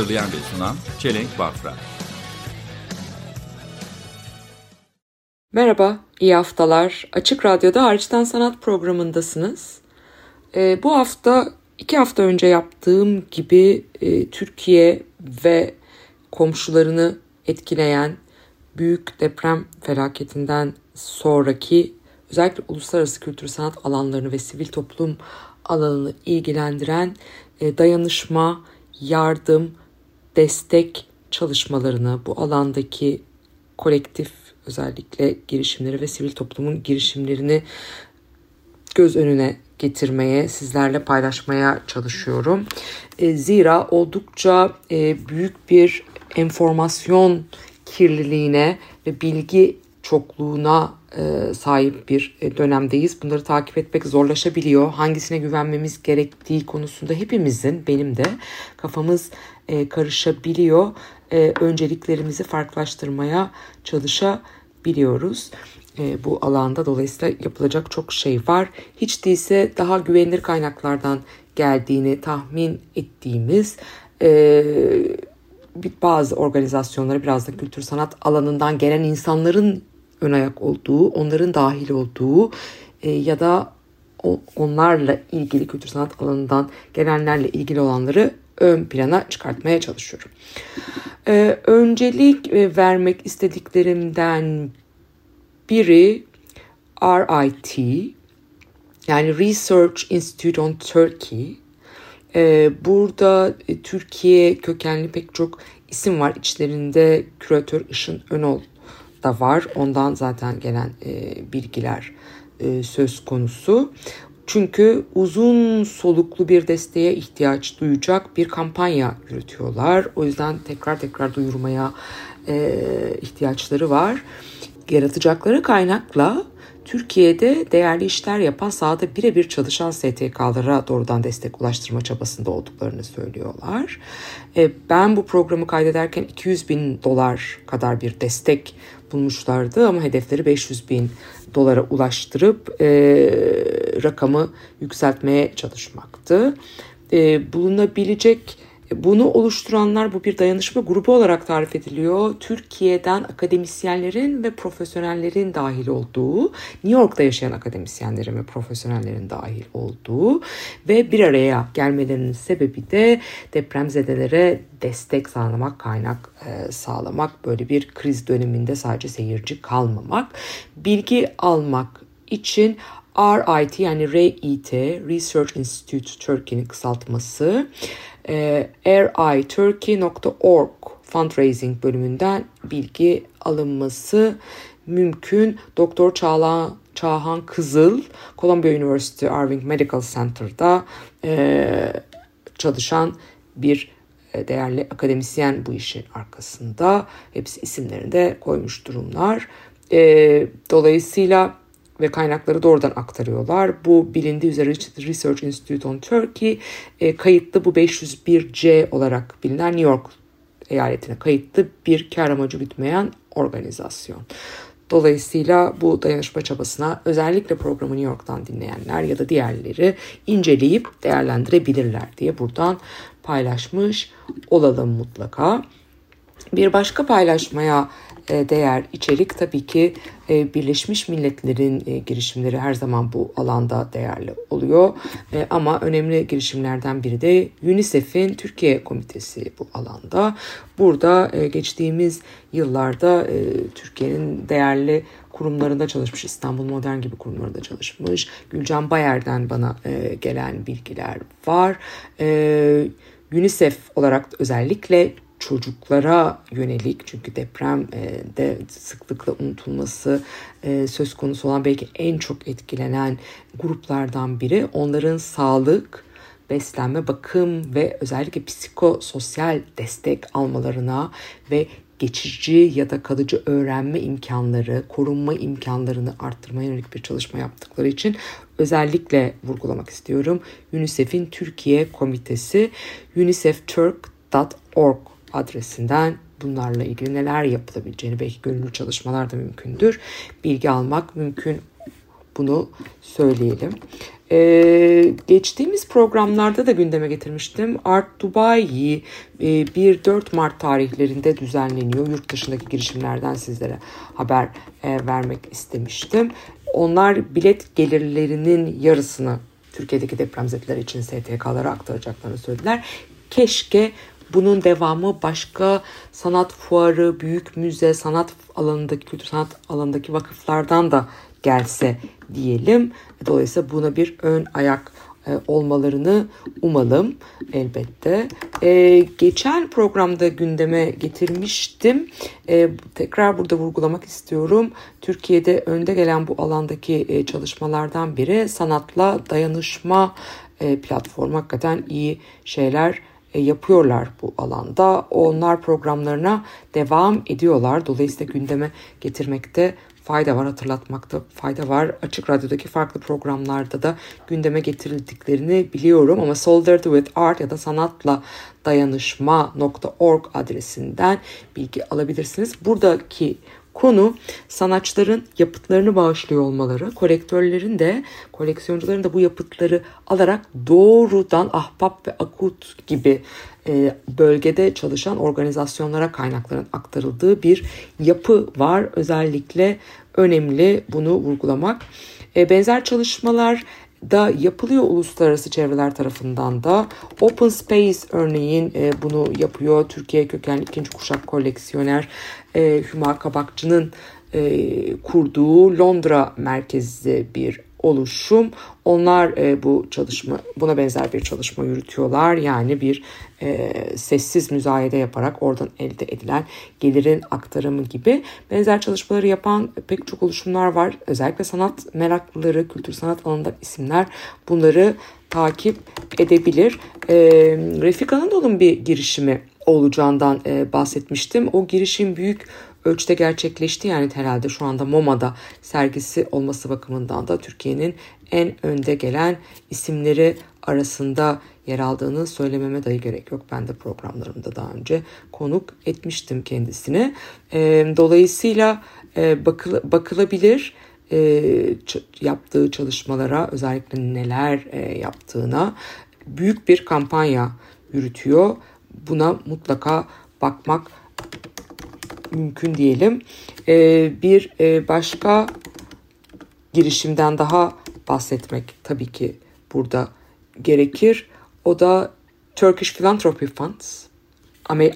Hazırlayan ve sunan Çelenk Bafra Merhaba, iyi haftalar. Açık Radyo'da Hariçten Sanat programındasınız. Ee, bu hafta iki hafta önce yaptığım gibi e, Türkiye ve komşularını etkileyen büyük deprem felaketinden sonraki özellikle uluslararası kültür sanat alanlarını ve sivil toplum alanını ilgilendiren e, dayanışma, yardım, destek çalışmalarını bu alandaki kolektif özellikle girişimleri ve sivil toplumun girişimlerini göz önüne getirmeye, sizlerle paylaşmaya çalışıyorum. E, zira oldukça e, büyük bir enformasyon kirliliğine ve bilgi çokluğuna e, sahip bir e, dönemdeyiz. Bunları takip etmek zorlaşabiliyor. Hangisine güvenmemiz gerektiği konusunda hepimizin, benim de kafamız e, karışabiliyor. E, önceliklerimizi farklılaştırmaya çalışabiliyoruz. E, bu alanda dolayısıyla yapılacak çok şey var. Hiç değilse daha güvenilir kaynaklardan geldiğini tahmin ettiğimiz e, bazı organizasyonlara biraz da kültür sanat alanından gelen insanların ön ayak olduğu, onların dahil olduğu e, ya da onlarla ilgili kültür sanat alanından gelenlerle ilgili olanları ön plana çıkartmaya çalışıyorum. E, öncelik e, vermek istediklerimden biri RIT yani Research Institute on Turkey. Ee, burada e, Türkiye kökenli pek çok isim var. İçlerinde küratör Işın Önol da var. Ondan zaten gelen e, bilgiler e, söz konusu. Çünkü uzun soluklu bir desteğe ihtiyaç duyacak bir kampanya yürütüyorlar. O yüzden tekrar tekrar duyurmaya e, ihtiyaçları var. Yaratacakları kaynakla Türkiye'de değerli işler yapan sahada birebir çalışan STK'lara doğrudan destek ulaştırma çabasında olduklarını söylüyorlar. E, Ben bu programı kaydederken 200 bin dolar kadar bir destek bulmuşlardı ama hedefleri 500 bin dolara ulaştırıp e, rakamı yükseltmeye çalışmaktı. E, bulunabilecek bunu oluşturanlar bu bir dayanışma grubu olarak tarif ediliyor. Türkiye'den akademisyenlerin ve profesyonellerin dahil olduğu, New York'ta yaşayan akademisyenlerin ve profesyonellerin dahil olduğu ve bir araya gelmelerinin sebebi de depremzedelere destek sağlamak, kaynak e, sağlamak, böyle bir kriz döneminde sadece seyirci kalmamak, bilgi almak için RIT yani RIT Research Institute Turkey'nin kısaltması e, riturkey.org fundraising bölümünden bilgi alınması mümkün. Doktor Çağla, Çağhan Kızıl Columbia University Irving Medical Center'da e, çalışan bir e, değerli akademisyen bu işin arkasında. Hepsi isimlerini de koymuş durumlar. E, dolayısıyla ve kaynakları doğrudan aktarıyorlar. Bu bilindiği üzere Research Institute on Turkey e, kayıtlı bu 501C olarak bilinen New York eyaletine kayıtlı bir kar amacı gütmeyen organizasyon. Dolayısıyla bu dayanışma çabasına özellikle programı New York'tan dinleyenler ya da diğerleri inceleyip değerlendirebilirler diye buradan paylaşmış olalım mutlaka. Bir başka paylaşmaya değer içerik tabii ki e, Birleşmiş Milletler'in e, girişimleri her zaman bu alanda değerli oluyor. E, Ama önemli girişimlerden biri de UNICEF'in Türkiye Komitesi bu alanda. Burada e, geçtiğimiz yıllarda e, Türkiye'nin değerli kurumlarında çalışmış, İstanbul Modern gibi kurumlarında çalışmış. Gülcan Bayer'den bana e, gelen bilgiler var. E, UNICEF olarak özellikle çocuklara yönelik çünkü depremde sıklıkla unutulması e, söz konusu olan belki en çok etkilenen gruplardan biri onların sağlık beslenme, bakım ve özellikle psikososyal destek almalarına ve geçici ya da kalıcı öğrenme imkanları, korunma imkanlarını arttırmaya yönelik bir çalışma yaptıkları için özellikle vurgulamak istiyorum. UNICEF'in Türkiye Komitesi unicefturk.org adresinden bunlarla ilgili neler yapılabileceğini belki gönüllü çalışmalar da mümkündür. Bilgi almak mümkün bunu söyleyelim. Ee, geçtiğimiz programlarda da gündeme getirmiştim. Art Dubai e, 1-4 Mart tarihlerinde düzenleniyor. Yurt dışındaki girişimlerden sizlere haber e, vermek istemiştim. Onlar bilet gelirlerinin yarısını Türkiye'deki depremzedeler için STK'lara aktaracaklarını söylediler. Keşke bunun devamı başka sanat fuarı, büyük müze, sanat alanındaki, kültür sanat alanındaki vakıflardan da gelse diyelim. Dolayısıyla buna bir ön ayak e, olmalarını umalım elbette. E, geçen programda gündeme getirmiştim. E, tekrar burada vurgulamak istiyorum. Türkiye'de önde gelen bu alandaki e, çalışmalardan biri sanatla dayanışma e, platformu. Hakikaten iyi şeyler yapıyorlar bu alanda. Onlar programlarına devam ediyorlar. Dolayısıyla gündeme getirmekte fayda var hatırlatmakta fayda var. Açık Radyo'daki farklı programlarda da gündeme getirildiklerini biliyorum ama Solidarity with Art ya da sanatla dayanışma.org adresinden bilgi alabilirsiniz. Buradaki konu sanatçıların yapıtlarını bağışlıyor olmaları, kolektörlerin de, koleksiyoncuların da bu yapıtları alarak doğrudan Ahbap ve Akut gibi e, bölgede çalışan organizasyonlara kaynakların aktarıldığı bir yapı var. Özellikle önemli bunu vurgulamak. E, benzer çalışmalar da yapılıyor uluslararası çevreler tarafından da. Open Space örneğin e, bunu yapıyor. Türkiye kökenli ikinci kuşak koleksiyoner e, Hüma Kabakçı'nın e, kurduğu Londra merkezli bir oluşum. Onlar e, bu çalışma buna benzer bir çalışma yürütüyorlar. Yani bir e, sessiz müzayede yaparak oradan elde edilen gelirin aktarımı gibi benzer çalışmaları yapan pek çok oluşumlar var. Özellikle sanat meraklıları, kültür sanat alanında isimler bunları takip edebilir. E, Refik Anadolu'nun bir girişimi olacağından e, bahsetmiştim. O girişim büyük ölçüde gerçekleşti. Yani herhalde şu anda MoMA'da sergisi olması bakımından da Türkiye'nin en önde gelen isimleri arasında yer aldığını söylememe dahi gerek yok. Ben de programlarımda daha önce konuk etmiştim kendisini. E, dolayısıyla e, bakıl, bakılabilir e, yaptığı çalışmalara özellikle neler e, yaptığına büyük bir kampanya yürütüyor. Buna mutlaka bakmak mümkün diyelim. E, bir e, başka girişimden daha bahsetmek tabii ki burada gerekir. O da Turkish Philanthropy Funds.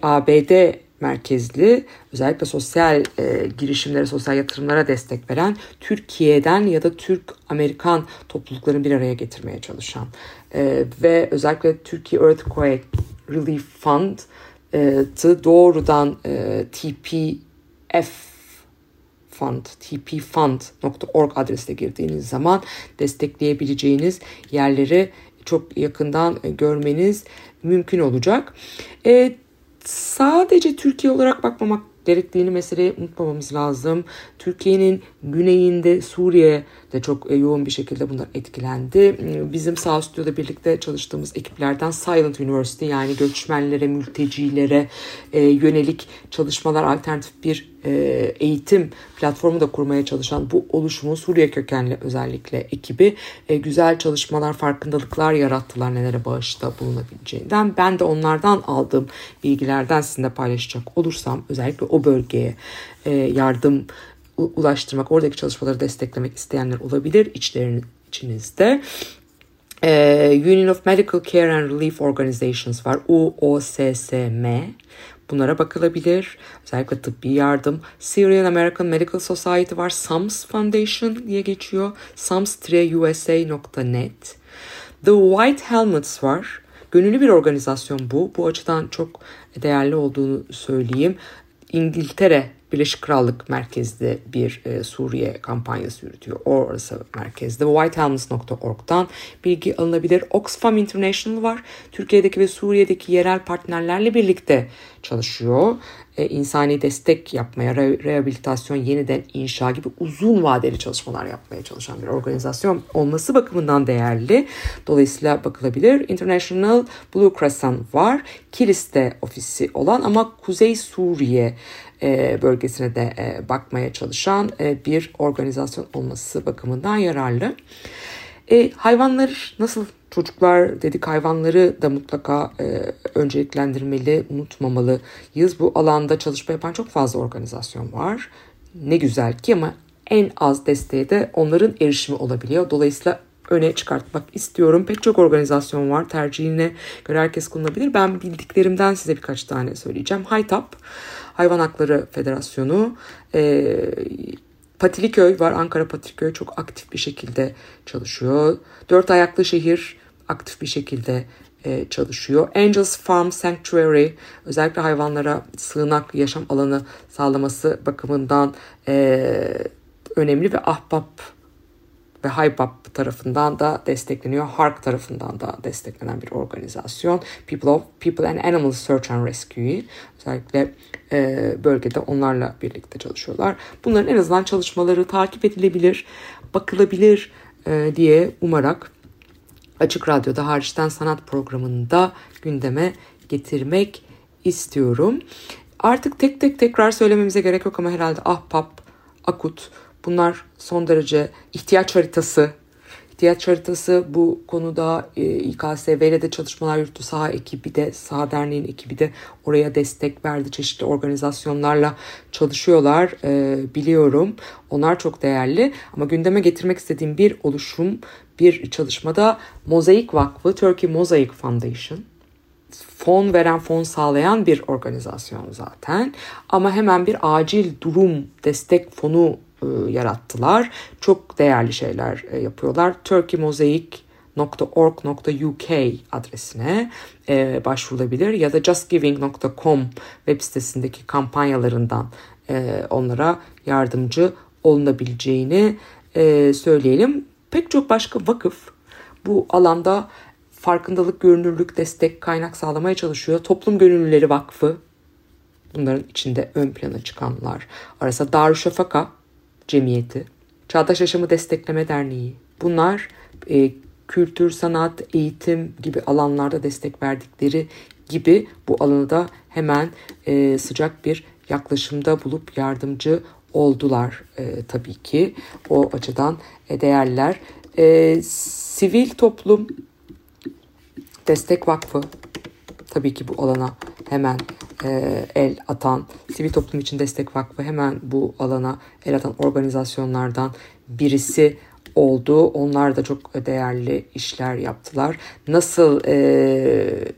ABD merkezli özellikle sosyal e, girişimlere, sosyal yatırımlara destek veren Türkiye'den ya da Türk-Amerikan topluluklarını bir araya getirmeye çalışan e, ve özellikle Türkiye Earthquake Relief Fund e, doğrudan e, TPF fund, tpfund.org adresine girdiğiniz zaman destekleyebileceğiniz yerleri çok yakından görmeniz mümkün olacak. E, sadece Türkiye olarak bakmamak gerektiğini meseleye unutmamamız lazım. Türkiye'nin güneyinde Suriye de çok e, yoğun bir şekilde bundan etkilendi. E, bizim sağ stüdyoda birlikte çalıştığımız ekiplerden Silent University yani göçmenlere, mültecilere e, yönelik çalışmalar alternatif bir eğitim platformu da kurmaya çalışan bu oluşumun Suriye kökenli özellikle ekibi güzel çalışmalar, farkındalıklar yarattılar nelere bağışta bulunabileceğinden. Ben de onlardan aldığım bilgilerden sizinle paylaşacak olursam özellikle o bölgeye yardım ulaştırmak, oradaki çalışmaları desteklemek isteyenler olabilir içlerinin içinizde. Ee, Union of Medical Care and Relief Organizations var. UOSSM. Bunlara bakılabilir. Özellikle tıbbi yardım. Syrian American Medical Society var. SAMS Foundation diye geçiyor. sams-usa.net. The White Helmets var. Gönüllü bir organizasyon bu. Bu açıdan çok değerli olduğunu söyleyeyim. İngiltere Birleşik Krallık merkezli bir e, Suriye kampanyası yürütüyor. Orası merkezde. Whitehelmets.org'dan bilgi alınabilir. Oxfam International var. Türkiye'deki ve Suriye'deki yerel partnerlerle birlikte çalışıyor. E, insani destek yapmaya, re- rehabilitasyon, yeniden inşa gibi uzun vadeli çalışmalar yapmaya çalışan bir organizasyon olması bakımından değerli. Dolayısıyla bakılabilir. International Blue Crescent var. Kilis'te ofisi olan ama Kuzey Suriye e, bölgesine de e, bakmaya çalışan e, bir organizasyon olması bakımından yararlı. E, hayvanlar nasıl çocuklar dedik hayvanları da mutlaka e, önceliklendirmeli, unutmamalıyız. Bu alanda çalışma yapan çok fazla organizasyon var. Ne güzel ki ama en az desteğe de onların erişimi olabiliyor. Dolayısıyla öne çıkartmak istiyorum. Pek çok organizasyon var. Tercihine göre herkes kullanabilir. Ben bildiklerimden size birkaç tane söyleyeceğim. Haytap, Hayvan Hakları Federasyonu, e, Patiliköy var. Ankara Patiliköy çok aktif bir şekilde çalışıyor. Dört Ayaklı Şehir aktif bir şekilde e, çalışıyor. Angels Farm Sanctuary özellikle hayvanlara sığınak yaşam alanı sağlaması bakımından e, önemli ve Ahbap ve HYPAP tarafından da destekleniyor. HARK tarafından da desteklenen bir organizasyon. People, of, People and Animals Search and Rescue özellikle e, bölgede onlarla birlikte çalışıyorlar. Bunların en azından çalışmaları takip edilebilir, bakılabilir e, diye umarak Açık Radyo'da hariçten sanat programında gündeme getirmek istiyorum. Artık tek tek tekrar söylememize gerek yok ama herhalde Ahbap, Akut bunlar son derece ihtiyaç haritası. İhtiyaç haritası bu konuda e, İKSV ile de çalışmalar yürüttü. Saha ekibi de, Saha Derneği'nin ekibi de oraya destek verdi. Çeşitli organizasyonlarla çalışıyorlar e, biliyorum. Onlar çok değerli ama gündeme getirmek istediğim bir oluşum, bir çalışmada Mozaik Vakfı, Turkey Mosaic Foundation fon veren, fon sağlayan bir organizasyon zaten. Ama hemen bir acil durum destek fonu e, yarattılar. Çok değerli şeyler e, yapıyorlar. turkeymosaic.org.uk adresine e, başvurulabilir ya da justgiving.com web sitesindeki kampanyalarından onlara yardımcı olunabileceğini söyleyelim. Pek çok başka vakıf bu alanda farkındalık, görünürlük, destek, kaynak sağlamaya çalışıyor. Toplum Gönüllüleri Vakfı bunların içinde ön plana çıkanlar arasında Darüşşafaka Cemiyeti, Çağdaş Yaşamı Destekleme Derneği. Bunlar e, kültür, sanat, eğitim gibi alanlarda destek verdikleri gibi bu alanı da hemen e, sıcak bir yaklaşımda bulup yardımcı oldular e, tabii ki. O açıdan e, değerler. E, sivil toplum Destek Vakfı tabii ki bu alana hemen e, el atan, Sivil Toplum için Destek Vakfı hemen bu alana el atan organizasyonlardan birisi oldu. Onlar da çok değerli işler yaptılar. Nasıl e,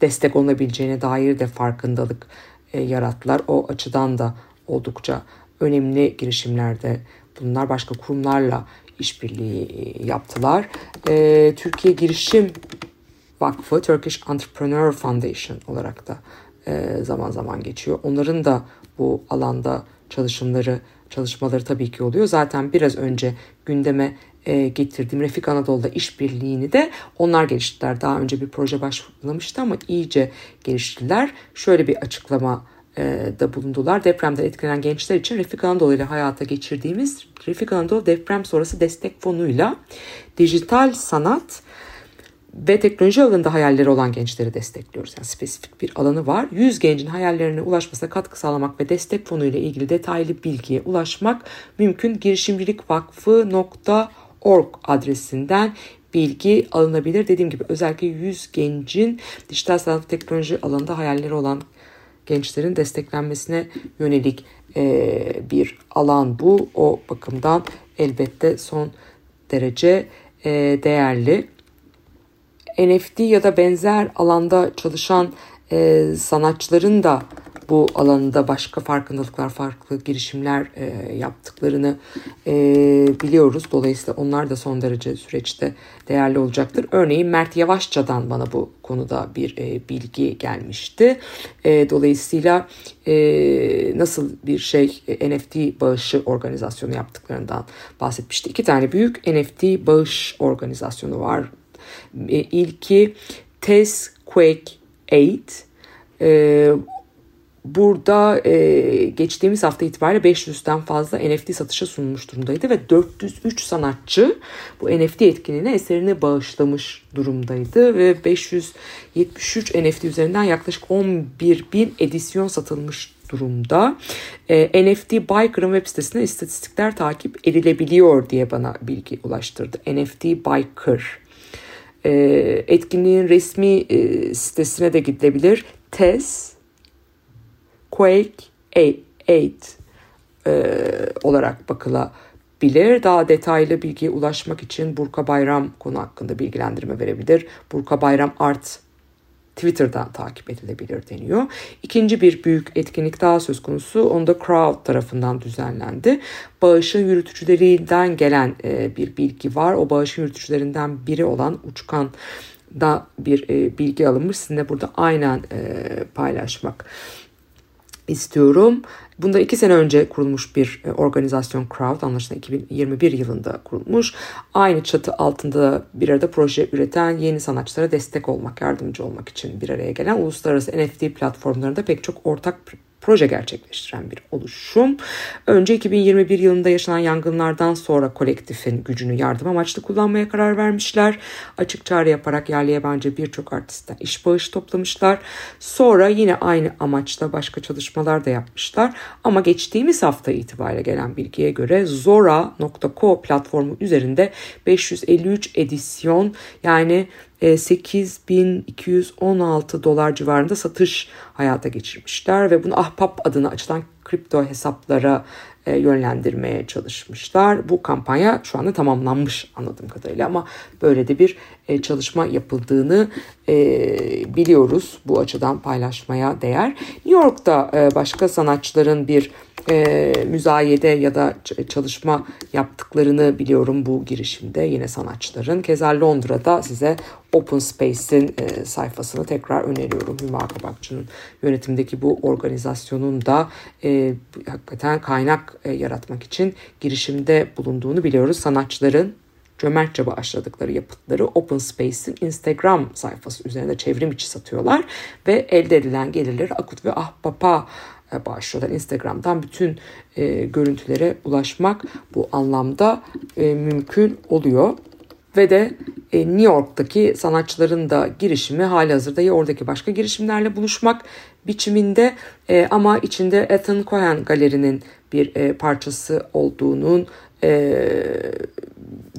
destek olunabileceğine dair de farkındalık e, yarattılar. O açıdan da oldukça önemli girişimlerde bunlar başka kurumlarla işbirliği yaptılar. E, Türkiye Girişim Vakfı Turkish Entrepreneur Foundation olarak da e, zaman zaman geçiyor. Onların da bu alanda çalışımları, çalışmaları tabii ki oluyor. Zaten biraz önce gündeme e, getirdiğim Refik Anadolu'da işbirliğini de onlar geliştirdiler. Daha önce bir proje başlamıştı ama iyice geliştirdiler. Şöyle bir açıklama e, da bulundular. Depremden etkilenen gençler için Refik Anadolu ile hayata geçirdiğimiz Refik Anadolu deprem sonrası destek fonuyla dijital sanat ve teknoloji alanında hayalleri olan gençleri destekliyoruz. Yani spesifik bir alanı var. 100 gencin hayallerine ulaşmasına katkı sağlamak ve destek fonu ile ilgili detaylı bilgiye ulaşmak mümkün. girişimcilikvakfı.org adresinden bilgi alınabilir. Dediğim gibi özellikle 100 gencin dijital sanat teknoloji alanında hayalleri olan gençlerin desteklenmesine yönelik e, bir alan bu. O bakımdan elbette son derece e, değerli. NFT ya da benzer alanda çalışan e, sanatçıların da bu alanında başka farkındalıklar, farklı girişimler e, yaptıklarını e, biliyoruz. Dolayısıyla onlar da son derece süreçte değerli olacaktır. Örneğin Mert Yavaşça'dan bana bu konuda bir e, bilgi gelmişti. E, dolayısıyla e, nasıl bir şey e, NFT bağışı organizasyonu yaptıklarından bahsetmişti. İki tane büyük NFT bağış organizasyonu var. E, ilki Tezquake 8. E, burada e, geçtiğimiz hafta itibariyle 500'den fazla NFT satışa sunmuş durumdaydı ve 403 sanatçı bu NFT etkinliğine eserini bağışlamış durumdaydı ve 573 NFT üzerinden yaklaşık 11 bin edisyon satılmış durumda. E, NFT Biker'ın web sitesine istatistikler takip edilebiliyor diye bana bilgi ulaştırdı. NFT Biker. E, etkinliğin resmi e, sitesine de gidilebilir. Tez Quake 8 e, olarak bakılabilir. Daha detaylı bilgiye ulaşmak için Burka Bayram konu hakkında bilgilendirme verebilir. Burka Bayram Art Twitter'dan takip edilebilir deniyor. İkinci bir büyük etkinlik daha söz konusu. Onda Crowd tarafından düzenlendi. Bağışın yürütücülerinden gelen e, bir bilgi var. O bağışın yürütücülerinden biri olan Uçkan da bir e, bilgi alınmış. Sizinle burada aynen e, paylaşmak istiyorum. Bunda iki sene önce kurulmuş bir e, organizasyon Crowd anlaşılan 2021 yılında kurulmuş. Aynı çatı altında bir arada proje üreten yeni sanatçılara destek olmak, yardımcı olmak için bir araya gelen uluslararası NFT platformlarında pek çok ortak proje gerçekleştiren bir oluşum. Önce 2021 yılında yaşanan yangınlardan sonra kolektifin gücünü yardım amaçlı kullanmaya karar vermişler. Açık çağrı yaparak yerli yabancı birçok artistten iş bağış toplamışlar. Sonra yine aynı amaçla başka çalışmalar da yapmışlar. Ama geçtiğimiz hafta itibariyle gelen bilgiye göre Zora.co platformu üzerinde 553 edisyon yani 8216 dolar civarında satış hayata geçirmişler ve bunu Ahbap adına açılan kripto hesaplara e, yönlendirmeye çalışmışlar. Bu kampanya şu anda tamamlanmış anladığım kadarıyla ama böyle de bir e, çalışma yapıldığını e, biliyoruz. Bu açıdan paylaşmaya değer. New York'ta başka sanatçıların bir e, müzayede ya da çalışma yaptıklarını biliyorum bu girişimde yine sanatçıların. Keza Londra'da size Open Space'in e, sayfasını tekrar öneriyorum. Hüma Kabakçı'nın yönetimdeki bu organizasyonun da e, hakikaten kaynak e, yaratmak için girişimde bulunduğunu biliyoruz. Sanatçıların cömertçe bağışladıkları yapıtları Open Space'in Instagram sayfası üzerinde çevrim içi satıyorlar ve elde edilen gelirleri Akut ve Ahbap'a e, bağışlıyorlar. Instagram'dan bütün e, görüntülere ulaşmak bu anlamda e, mümkün oluyor. Ve de e, New York'taki sanatçıların da girişimi hali hazırda ya oradaki başka girişimlerle buluşmak biçiminde e, ama içinde Ethan Cohen galerinin bir e, parçası olduğunun e,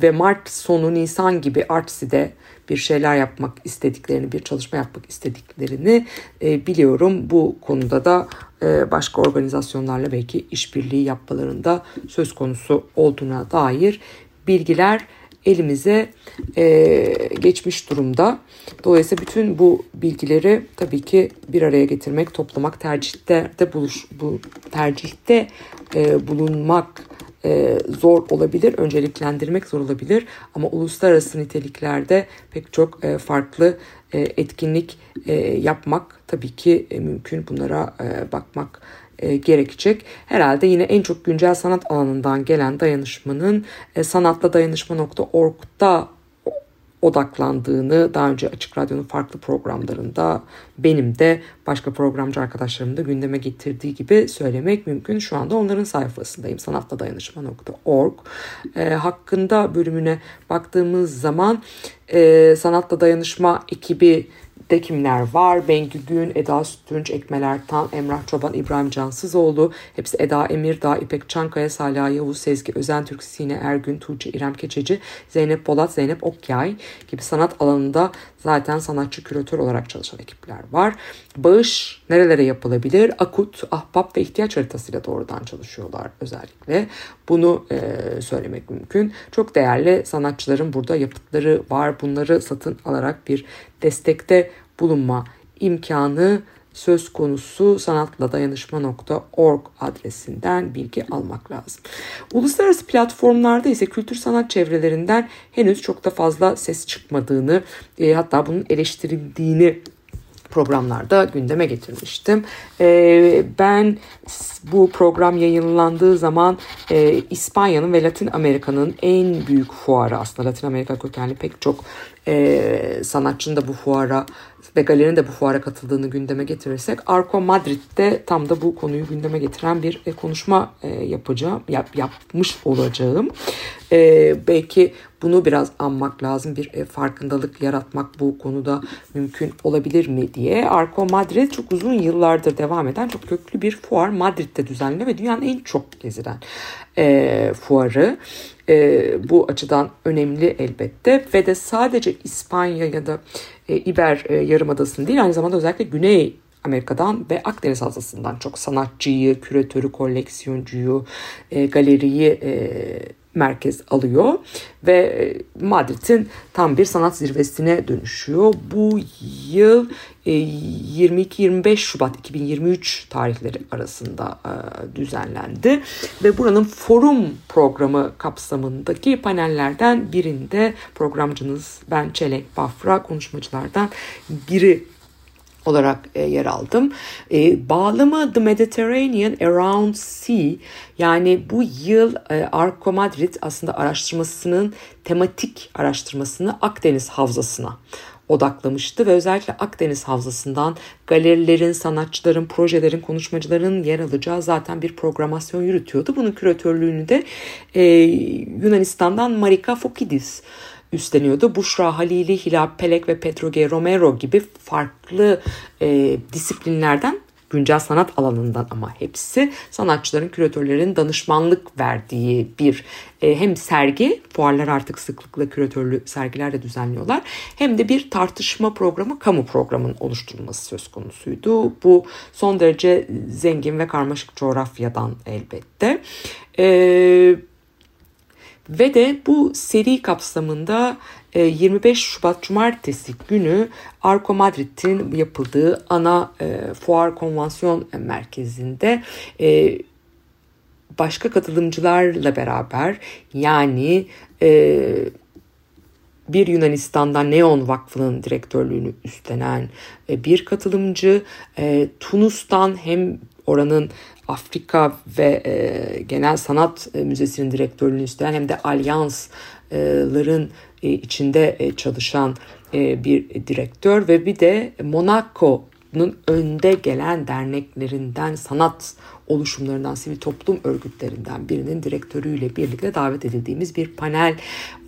ve Mart sonu Nisan gibi Artsi'de bir şeyler yapmak istediklerini, bir çalışma yapmak istediklerini e, biliyorum. Bu konuda da e, başka organizasyonlarla belki işbirliği yapmalarında söz konusu olduğuna dair bilgiler elimize e, geçmiş durumda. Dolayısıyla bütün bu bilgileri tabii ki bir araya getirmek, toplamak, tercihte de buluş, bu tercihte e, bulunmak e, zor olabilir, önceliklendirmek zor olabilir ama uluslararası niteliklerde pek çok e, farklı e, etkinlik e, yapmak tabii ki e, mümkün. Bunlara e, bakmak e, gerekecek. Herhalde yine en çok güncel sanat alanından gelen dayanışmanın e, sanatla odaklandığını daha önce Açık Radyo'nun farklı programlarında benim de başka programcı arkadaşlarımın da gündeme getirdiği gibi söylemek mümkün. Şu anda onların sayfasındayım sanatladayanışma.org e, hakkında bölümüne baktığımız zaman e, Sanatla Dayanışma ekibi de kimler var? Bengü Gün, Eda Sütünç, Ekmeler Tan, Emrah Çoban, İbrahim Cansızoğlu. Hepsi Eda Emirdağ, İpek Çankaya, Salih Yavuz, Sezgi Özentürk, Sine Ergün, Tuğçe İrem Keçeci, Zeynep Bolat, Zeynep Okyay gibi sanat alanında zaten sanatçı küratör olarak çalışan ekipler var. Bağış nerelere yapılabilir? Akut, ahbap ve ihtiyaç haritasıyla doğrudan çalışıyorlar özellikle. Bunu e, söylemek mümkün. Çok değerli sanatçıların burada yapıtları var. Bunları satın alarak bir destekte bulunma imkanı söz konusu sanatladayanışma.org adresinden bilgi almak lazım. Uluslararası platformlarda ise kültür sanat çevrelerinden henüz çok da fazla ses çıkmadığını e, hatta bunun eleştirildiğini programlarda gündeme getirmiştim. Ee, ben bu program yayınlandığı zaman e, İspanya'nın ve Latin Amerika'nın en büyük fuarı aslında Latin Amerika kökenli pek çok e, sanatçının da bu fuara ve galerinin de bu fuara katıldığını gündeme getirirsek Arco Madrid'de tam da bu konuyu gündeme getiren bir e, konuşma e, yapacağım yap, yapmış olacağım. E, belki bunu biraz anmak lazım bir e, farkındalık yaratmak bu konuda mümkün olabilir mi diye. Arco Madrid çok uzun yıllardır devam eden çok köklü bir fuar Madrid'de düzenli ve dünyanın en çok gezilen e, fuarı. E, bu açıdan önemli elbette. Ve de sadece İspanya ya da e, İber e, Yarımadası'nın değil aynı zamanda özellikle Güney Amerika'dan ve Akdeniz Havzası'ndan çok sanatçıyı, küratörü, koleksiyoncuyu, e, galeriyi e, merkez alıyor ve e, Madrid'in tam bir sanat zirvesine dönüşüyor. Bu yıl 22-25 Şubat 2023 tarihleri arasında e, düzenlendi ve buranın forum programı kapsamındaki panellerden birinde programcınız ben Çelenk Bafra konuşmacılardan biri olarak e, yer aldım. E, bağlamı The Mediterranean Around Sea yani bu yıl e, Arco Madrid aslında araştırmasının tematik araştırmasını Akdeniz Havzası'na odaklamıştı ve özellikle Akdeniz Havzası'ndan galerilerin, sanatçıların, projelerin, konuşmacıların yer alacağı zaten bir programasyon yürütüyordu. Bunun küratörlüğünü de e, Yunanistan'dan Marika Fokidis üstleniyordu. Bushra Halili, Hilal Pelek ve Pedro. Romero gibi farklı e, disiplinlerden güncel sanat alanından ama hepsi sanatçıların, küratörlerin danışmanlık verdiği bir e, hem sergi, fuarlar artık sıklıkla küratörlü sergiler de düzenliyorlar. Hem de bir tartışma programı, kamu programının oluşturulması söz konusuydu. Bu son derece zengin ve karmaşık coğrafyadan elbette. Eee ve de bu seri kapsamında 25 e, Şubat Cumartesi günü Arco Madrid'in yapıldığı ana e, fuar konvansiyon merkezinde e, başka katılımcılarla beraber yani bir Yunanistan'dan Neon Vakfı'nın direktörlüğünü üstlenen bir katılımcı, Tunus'tan hem oranın Afrika ve e, Genel Sanat e, Müzesi'nin direktörlüğünü üstlenen hem de alyansların e, içinde e, çalışan e, bir direktör ve bir de Monaco'nun önde gelen derneklerinden, sanat oluşumlarından, sivil toplum örgütlerinden birinin direktörüyle birlikte davet edildiğimiz bir panel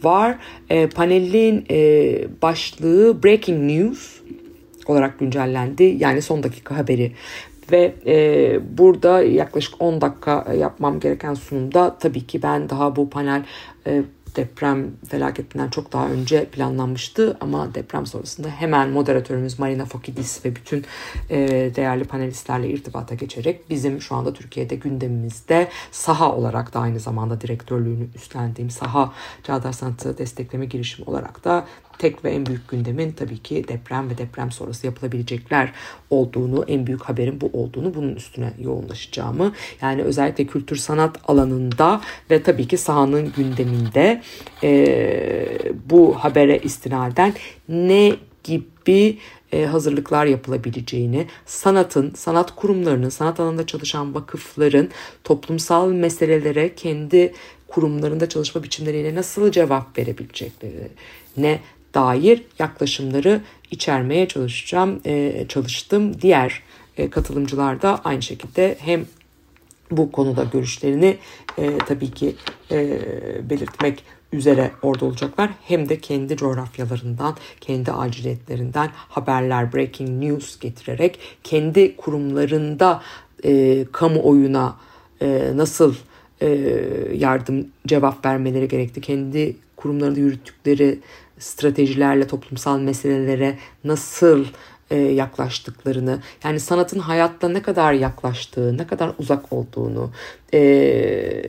var. E, panelin e, başlığı Breaking News olarak güncellendi. Yani son dakika haberi ve e, burada yaklaşık 10 dakika yapmam gereken sunumda tabii ki ben daha bu panel e, deprem felaketinden çok daha önce planlanmıştı. Ama deprem sonrasında hemen moderatörümüz Marina Fokidis ve bütün e, değerli panelistlerle irtibata geçerek bizim şu anda Türkiye'de gündemimizde saha olarak da aynı zamanda direktörlüğünü üstlendiğim saha Çağdaş Sanatı Destekleme Girişimi olarak da tek ve en büyük gündemin tabii ki deprem ve deprem sonrası yapılabilecekler olduğunu, en büyük haberin bu olduğunu, bunun üstüne yoğunlaşacağımı, yani özellikle kültür sanat alanında ve tabii ki sahanın gündeminde e, bu habere istinaden ne gibi e, hazırlıklar yapılabileceğini, sanatın, sanat kurumlarının, sanat alanında çalışan vakıfların toplumsal meselelere kendi kurumlarında çalışma biçimleriyle nasıl cevap verebilecekleri, ne dair yaklaşımları içermeye çalışacağım, e, çalıştım. Diğer e, katılımcılar da aynı şekilde hem bu konuda görüşlerini e, tabii ki e, belirtmek üzere orada olacaklar. Hem de kendi coğrafyalarından, kendi aciliyetlerinden haberler, breaking news getirerek kendi kurumlarında e, kamuoyuna e, nasıl e, yardım cevap vermeleri gerekti. Kendi kurumlarında yürüttükleri stratejilerle toplumsal meselelere nasıl e, yaklaştıklarını, yani sanatın hayatla ne kadar yaklaştığı, ne kadar uzak olduğunu e,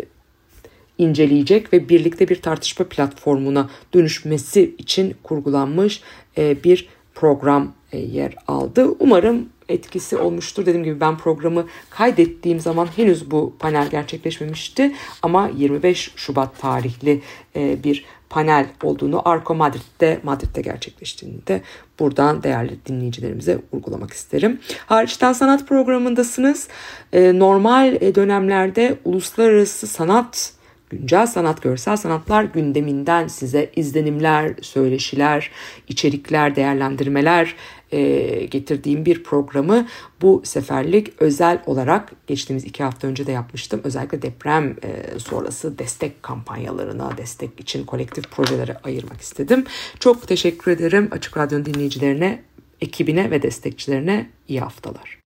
inceleyecek ve birlikte bir tartışma platformuna dönüşmesi için kurgulanmış e, bir program e, yer aldı. Umarım etkisi olmuştur. Dediğim gibi ben programı kaydettiğim zaman henüz bu panel gerçekleşmemişti. Ama 25 Şubat tarihli e, bir panel olduğunu Arco Madrid'de Madrid'de gerçekleştiğini de buradan değerli dinleyicilerimize vurgulamak isterim. Hariçten sanat programındasınız. E, normal e, dönemlerde uluslararası sanat güncel sanat, görsel sanatlar gündeminden size izlenimler, söyleşiler, içerikler, değerlendirmeler e, getirdiğim bir programı bu seferlik özel olarak geçtiğimiz iki hafta önce de yapmıştım. Özellikle deprem e, sonrası destek kampanyalarına, destek için kolektif projelere ayırmak istedim. Çok teşekkür ederim Açık Radyo dinleyicilerine, ekibine ve destekçilerine iyi haftalar.